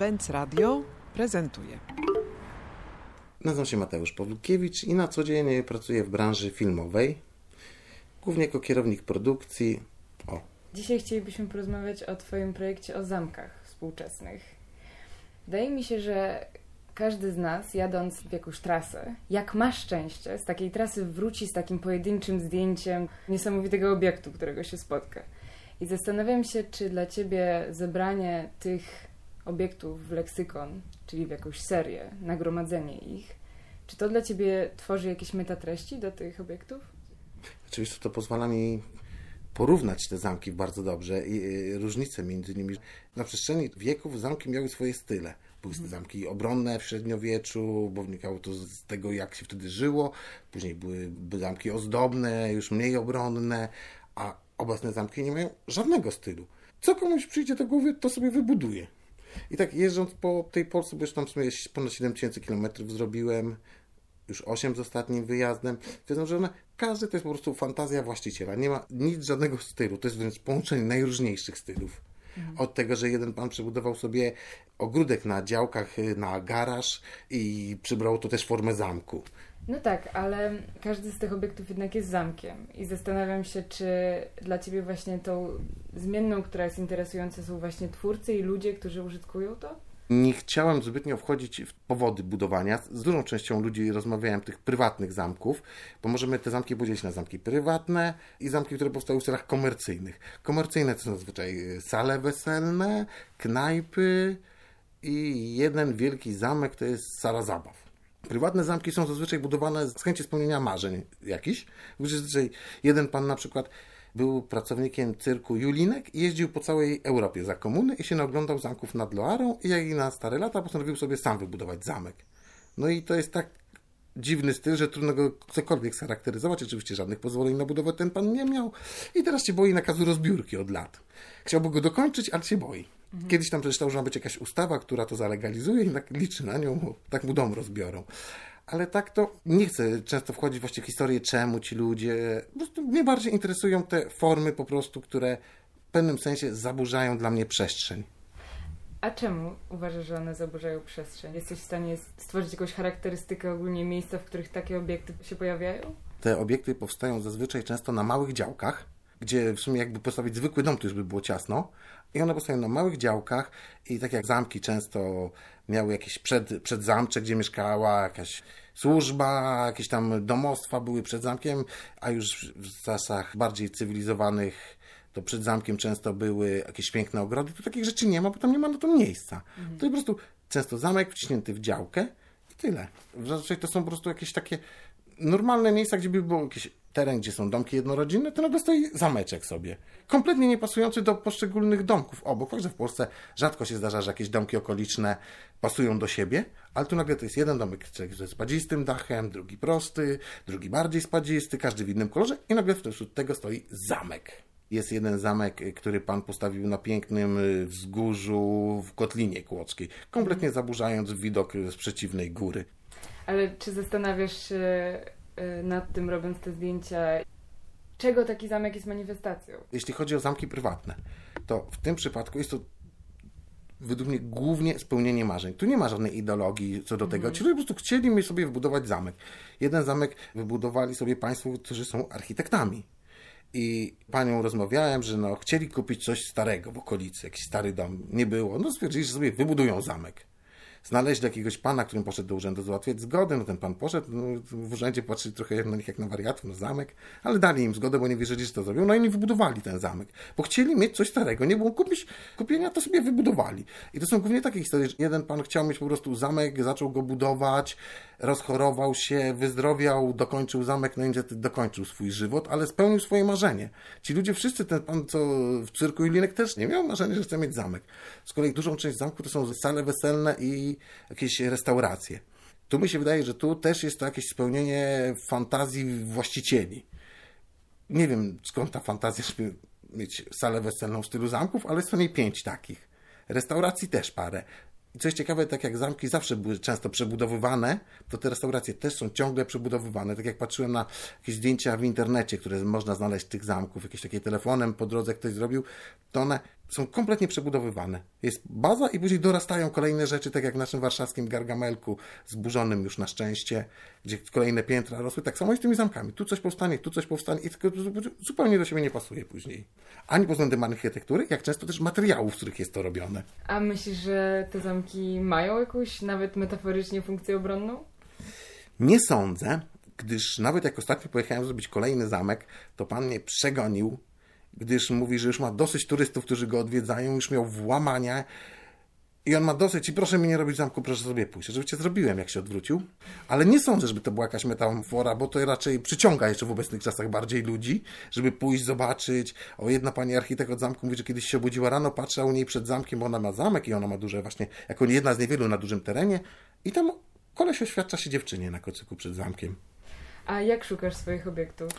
Benz Radio prezentuje. Nazywam się Mateusz Pawlukiewicz i na co dzień pracuję w branży filmowej, głównie jako kierownik produkcji. O. Dzisiaj chcielibyśmy porozmawiać o Twoim projekcie o zamkach współczesnych. Wydaje mi się, że każdy z nas, jadąc w jakąś trasę, jak ma szczęście, z takiej trasy wróci z takim pojedynczym zdjęciem niesamowitego obiektu, którego się spotka. I zastanawiam się, czy dla Ciebie zebranie tych obiektów w leksykon, czyli w jakąś serię, nagromadzenie ich, czy to dla Ciebie tworzy jakieś metatreści do tych obiektów? Oczywiście to pozwala mi porównać te zamki bardzo dobrze i różnice między nimi. Na przestrzeni wieków zamki miały swoje style. Były mhm. zamki obronne w średniowieczu, bo wynikało to z tego, jak się wtedy żyło. Później były zamki ozdobne, już mniej obronne, a obecne zamki nie mają żadnego stylu. Co komuś przyjdzie do głowy, to sobie wybuduje. I tak jeżdżąc po tej Polsce, bo już tam w sumie ponad 7000 km zrobiłem, już 8 z ostatnim wyjazdem, wiedzą, że one, każdy to jest po prostu fantazja właściciela. Nie ma nic, żadnego stylu. To jest wręcz połączenie najróżniejszych stylów. Mhm. Od tego, że jeden pan przebudował sobie ogródek na działkach na garaż i przybrał to też formę zamku. No tak, ale każdy z tych obiektów jednak jest zamkiem i zastanawiam się, czy dla Ciebie właśnie tą zmienną, która jest interesująca są właśnie twórcy i ludzie, którzy użytkują to? Nie chciałem zbytnio wchodzić w powody budowania. Z dużą częścią ludzi rozmawiałem tych prywatnych zamków, bo możemy te zamki podzielić na zamki prywatne i zamki, które powstały w celach komercyjnych. Komercyjne to są zazwyczaj sale weselne, knajpy i jeden wielki zamek to jest sala zabaw. Prywatne zamki są zazwyczaj budowane z chęci spełnienia marzeń jakichś. Zazwyczaj jeden pan na przykład był pracownikiem cyrku Julinek i jeździł po całej Europie za komuny i się naoglądał zamków nad Loarą i jak i na stare lata postanowił sobie sam wybudować zamek. No i to jest tak dziwny styl, że trudno go cokolwiek scharakteryzować. Oczywiście żadnych pozwoleń na budowę ten pan nie miał i teraz się boi nakazu rozbiórki od lat. Chciałby go dokończyć, ale się boi. Mhm. Kiedyś tam przeczytał, że ma być jakaś ustawa, która to zalegalizuje i tak liczy na nią, tak mu dom rozbiorą. Ale tak to nie chcę często wchodzić właśnie w historię, czemu ci ludzie. Po prostu mnie bardziej interesują te formy po prostu, które w pewnym sensie zaburzają dla mnie przestrzeń. A czemu uważasz, że one zaburzają przestrzeń? Jesteś w stanie stworzyć jakąś charakterystykę ogólnie miejsca, w których takie obiekty się pojawiają? Te obiekty powstają zazwyczaj często na małych działkach, gdzie w sumie jakby postawić zwykły dom, to już by było ciasno. I one powstają na małych działkach i tak jak zamki często miały jakieś przed, przedzamcze, gdzie mieszkała jakaś służba, jakieś tam domostwa były przed zamkiem, a już w czasach bardziej cywilizowanych to przed zamkiem często były jakieś piękne ogrody, to takich rzeczy nie ma, bo tam nie ma na to miejsca. Mhm. To jest po prostu często zamek wciśnięty w działkę i tyle. Zazwyczaj to są po prostu jakieś takie normalne miejsca, gdzie by było jakiś teren, gdzie są domki jednorodzinne, to nagle stoi zameczek sobie. Kompletnie nie pasujący do poszczególnych domków obok. Fakt, że w Polsce rzadko się zdarza, że jakieś domki okoliczne pasują do siebie, ale tu nagle to jest jeden domek ze spadzistym dachem, drugi prosty, drugi bardziej spadzisty, każdy w innym kolorze i nagle wśród tego stoi zamek. Jest jeden zamek, który pan postawił na pięknym wzgórzu w Kotlinie Kłodzkiej, kompletnie zaburzając widok z przeciwnej góry. Ale czy zastanawiasz się y, nad tym, robiąc te zdjęcia, czego taki zamek jest manifestacją? Jeśli chodzi o zamki prywatne, to w tym przypadku jest to według mnie głównie spełnienie marzeń. Tu nie ma żadnej ideologii co do tego. Mhm. Ci ludzie po prostu chcieli mi sobie wybudować zamek. Jeden zamek wybudowali sobie państwo, którzy są architektami. I panią rozmawiałem, że no, chcieli kupić coś starego w okolicy, jakiś stary dom. Nie było. No stwierdzili, że sobie wybudują zamek znaleźli jakiegoś pana, którym poszedł do urzędu załatwiać zgodę, no ten pan poszedł, no, w urzędzie patrzyli trochę na nich jak na wariatów, no zamek, ale dali im zgodę, bo nie wierzyli, że to zrobią, no i oni wybudowali ten zamek, bo chcieli mieć coś starego, nie było kupić kupienia, to sobie wybudowali. I to są głównie takie historie, że jeden pan chciał mieć po prostu zamek, zaczął go budować, rozchorował się, wyzdrowiał, dokończył zamek, no i niestety dokończył swój żywot, ale spełnił swoje marzenie. Ci ludzie wszyscy, ten pan, co w cyrku Julinek też nie miał marzenia, że chce mieć zamek. Z kolei dużą część zamku to są sale weselne i jakieś restauracje. Tu mi się wydaje, że tu też jest to jakieś spełnienie fantazji właścicieli. Nie wiem skąd ta fantazja, żeby mieć salę weselną w stylu zamków, ale jest co najmniej pięć takich. Restauracji też parę. I coś ciekawe, tak jak zamki zawsze były często przebudowywane, to te restauracje też są ciągle przebudowywane. Tak jak patrzyłem na jakieś zdjęcia w internecie, które można znaleźć tych zamków, jakieś takie telefonem po drodze ktoś zrobił, to one są kompletnie przebudowywane. Jest baza i później dorastają kolejne rzeczy, tak jak w naszym warszawskim Gargamelku, zburzonym już na szczęście, gdzie kolejne piętra rosły. Tak samo jest z tymi zamkami. Tu coś powstanie, tu coś powstanie i tylko zupełnie do siebie nie pasuje później. Ani pod względem architektury, jak często też materiałów, z których jest to robione. A myślisz, że te zamki mają jakąś nawet metaforycznie funkcję obronną? Nie sądzę, gdyż nawet jak ostatnio pojechałem zrobić kolejny zamek, to pan mnie przegonił gdyż mówi, że już ma dosyć turystów, którzy go odwiedzają, już miał włamania i on ma dosyć i proszę mi nie robić zamku, proszę sobie pójść. Oczywiście zrobiłem, jak się odwrócił, ale nie sądzę, żeby to była jakaś metafora, bo to raczej przyciąga jeszcze w obecnych czasach bardziej ludzi, żeby pójść, zobaczyć. O, jedna pani architekt od zamku mówi, że kiedyś się obudziła rano, patrzała u niej przed zamkiem, bo ona ma zamek i ona ma duże właśnie, jako jedna z niewielu na dużym terenie i tam koleś oświadcza się dziewczynie na kocyku przed zamkiem. A jak szukasz swoich obiektów?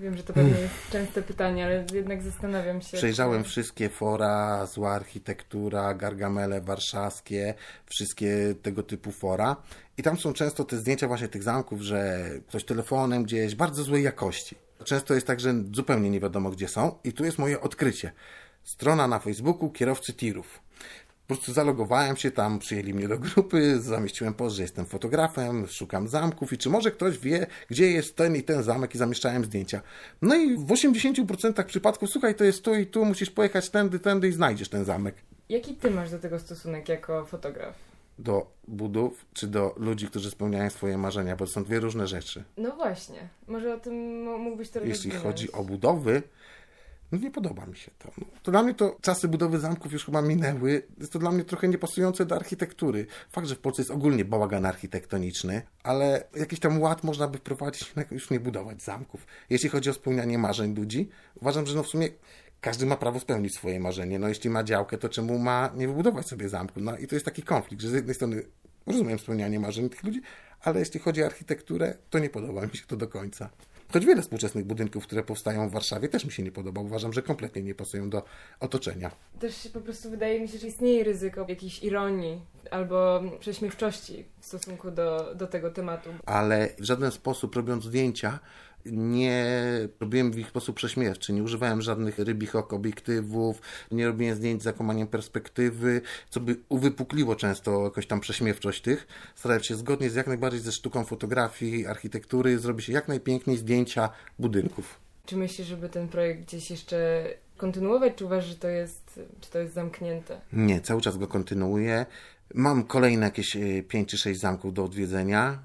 Wiem, że to pewnie jest częste pytanie, ale jednak zastanawiam się. Przejrzałem wszystkie fora, zła architektura, gargamele warszawskie, wszystkie tego typu fora. I tam są często te zdjęcia właśnie tych zamków, że ktoś telefonem gdzieś, bardzo złej jakości. Często jest tak, że zupełnie nie wiadomo gdzie są. I tu jest moje odkrycie. Strona na Facebooku kierowcy tirów. Po prostu zalogowałem się tam, przyjęli mnie do grupy, zamieściłem post, że jestem fotografem, szukam zamków i czy może ktoś wie, gdzie jest ten i ten zamek i zamieszczałem zdjęcia. No i w 80% przypadków, słuchaj, to jest tu i tu, musisz pojechać tędy, tędy i znajdziesz ten zamek. Jaki ty masz do tego stosunek jako fotograf? Do budów, czy do ludzi, którzy spełniają swoje marzenia, bo to są dwie różne rzeczy. No właśnie, może o tym mógłbyś to Jeśli chodzi o budowy, no nie podoba mi się to. No, to dla mnie to czasy budowy zamków już chyba minęły. Jest to dla mnie trochę niepasujące do architektury. Fakt, że w Polsce jest ogólnie bałagan architektoniczny, ale jakiś tam ład można by wprowadzić, już nie budować zamków. Jeśli chodzi o spełnianie marzeń ludzi, uważam, że no w sumie każdy ma prawo spełnić swoje marzenie. No jeśli ma działkę, to czemu ma nie wybudować sobie zamku? No i to jest taki konflikt, że z jednej strony rozumiem spełnianie marzeń tych ludzi, ale jeśli chodzi o architekturę, to nie podoba mi się to do końca. Choć wiele współczesnych budynków, które powstają w Warszawie, też mi się nie podoba. Uważam, że kompletnie nie pasują do otoczenia. Też po prostu wydaje mi się, że istnieje ryzyko jakiejś ironii albo prześmiewczości w stosunku do, do tego tematu. Ale w żaden sposób robiąc zdjęcia, nie robiłem w ich sposób prześmiewczy, nie używałem żadnych rybich ok obiektywów, nie robiłem zdjęć z zakomaniem perspektywy, co by uwypukliło często jakoś tam prześmiewczość tych. Starałem się zgodnie z jak najbardziej ze sztuką fotografii, architektury zrobić jak najpiękniej zdjęcia budynków. Czy myślisz, żeby ten projekt gdzieś jeszcze kontynuować, czy uważasz, że to jest, czy to jest zamknięte? Nie, cały czas go kontynuuję. Mam kolejne jakieś 5 e, czy 6 zamków do odwiedzenia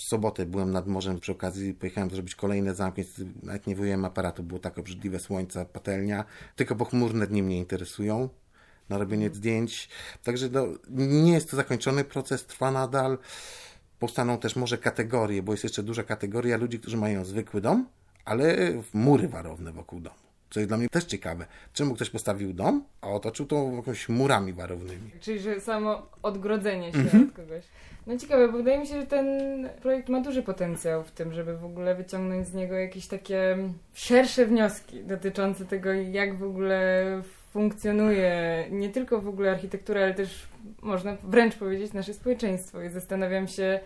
w sobotę byłem nad morzem, przy okazji pojechałem zrobić kolejne zamki, nawet nie wyjąłem aparatu, było tak obrzydliwe słońce, patelnia, tylko pochmurne dni mnie interesują na robienie mhm. zdjęć. Także no, nie jest to zakończony proces, trwa nadal. Powstaną też może kategorie, bo jest jeszcze duża kategoria ludzi, którzy mają zwykły dom, ale mury warowne wokół domu. Co jest dla mnie też ciekawe. Czemu ktoś postawił dom, a otoczył to jakimiś murami warownymi. Czyli, że samo odgrodzenie się -hmm. od kogoś. No ciekawe, bo wydaje mi się, że ten projekt ma duży potencjał w tym, żeby w ogóle wyciągnąć z niego jakieś takie szersze wnioski dotyczące tego, jak w ogóle funkcjonuje nie tylko w ogóle architektura, ale też można wręcz powiedzieć nasze społeczeństwo. I zastanawiam się,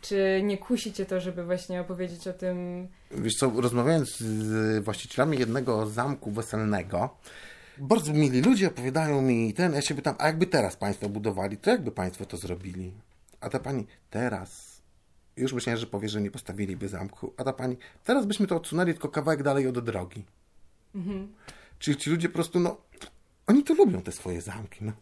czy nie kusi cię to, żeby właśnie opowiedzieć o tym? Wiesz co, rozmawiając z właścicielami jednego zamku weselnego, bardzo mili ludzie opowiadają mi ten, ja się pytam, a jakby teraz Państwo budowali, to jakby Państwo to zrobili? A ta pani teraz, już myślałem, że powie, że nie postawiliby zamku, a ta pani, teraz byśmy to odsunęli tylko kawałek dalej od drogi. Mhm. Czyli ci ludzie po prostu, no, oni to lubią te swoje zamki, no.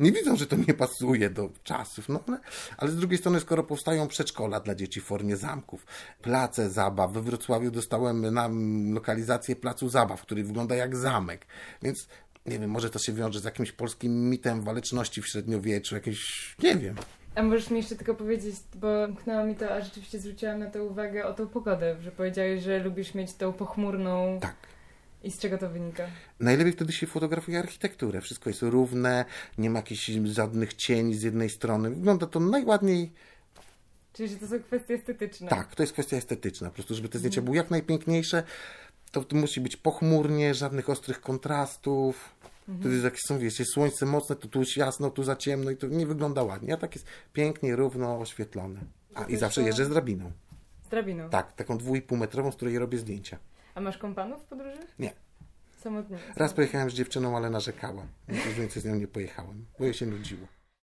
Nie widzą, że to nie pasuje do czasów, no ale, ale z drugiej strony, skoro powstają przedszkola dla dzieci w formie zamków, place zabaw, we Wrocławiu dostałem na lokalizację placu zabaw, który wygląda jak zamek, więc nie wiem, może to się wiąże z jakimś polskim mitem waleczności w średniowieczu, jakieś, nie wiem. A możesz mi jeszcze tylko powiedzieć, bo mknęło mi to, a rzeczywiście zwróciłam na to uwagę o tą pogodę, że powiedziałeś, że lubisz mieć tą pochmurną. Tak. I z czego to wynika? Najlepiej wtedy się fotografuje architekturę. Wszystko jest równe, nie ma jakichś żadnych cieni z jednej strony. Wygląda to najładniej. Czyli, że to są kwestie estetyczne. Tak, to jest kwestia estetyczna. Po prostu, żeby te zdjęcia mm. były jak najpiękniejsze, to musi być pochmurnie, żadnych ostrych kontrastów. Mhm. Wtedy jak są, wiecie, słońce mocne, to tu jest jasno, tu za ciemno i to nie wygląda ładnie. A tak jest pięknie, równo oświetlone. A i zawsze jeżdżę z drabiną. Z drabiną? Tak, taką dwóch i pół metrową, z której robię zdjęcia. A masz kompanów w podróży? Nie. Samotnie. Raz pojechałem z dziewczyną, ale narzekała. Już więcej z nią nie pojechałem, bo jej się nudziło.